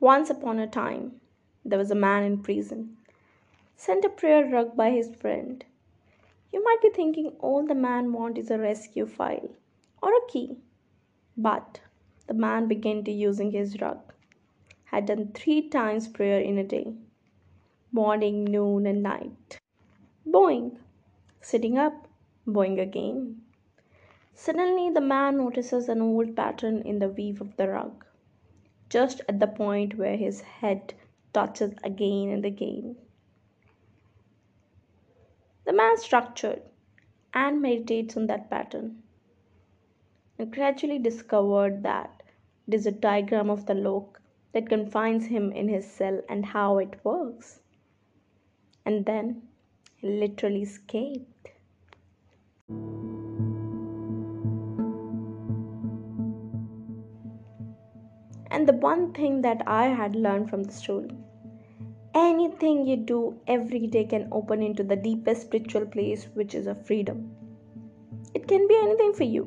Once upon a time, there was a man in prison, sent a prayer rug by his friend. You might be thinking all the man wants is a rescue file or a key. But the man began to using his rug, had done three times prayer in a day, morning, noon, and night. Boing, sitting up, boing again. Suddenly, the man notices an old pattern in the weave of the rug just at the point where his head touches again and again. The man structured and meditates on that pattern and gradually discovered that it is a diagram of the lock that confines him in his cell and how it works. And then he literally escaped. And the one thing that I had learned from the story anything you do every day can open into the deepest spiritual place, which is a freedom. It can be anything for you.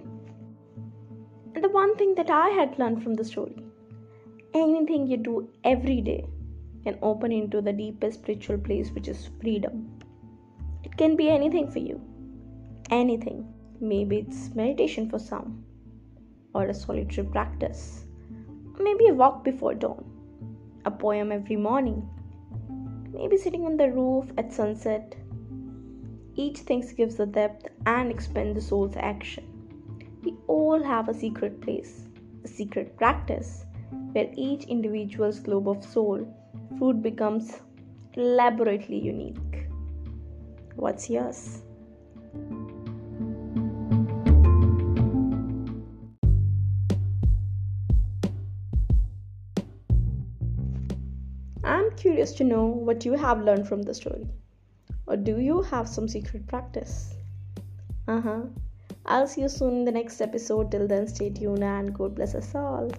And the one thing that I had learned from the story anything you do every day can open into the deepest spiritual place, which is freedom. It can be anything for you. Anything. Maybe it's meditation for some, or a solitary practice Maybe a walk before dawn, a poem every morning, maybe sitting on the roof at sunset. Each thing gives the depth and expands the soul's action. We all have a secret place, a secret practice, where each individual's globe of soul fruit becomes elaborately unique. What's yours? I'm curious to know what you have learned from the story. Or do you have some secret practice? Uh huh. I'll see you soon in the next episode. Till then, stay tuned and God bless us all.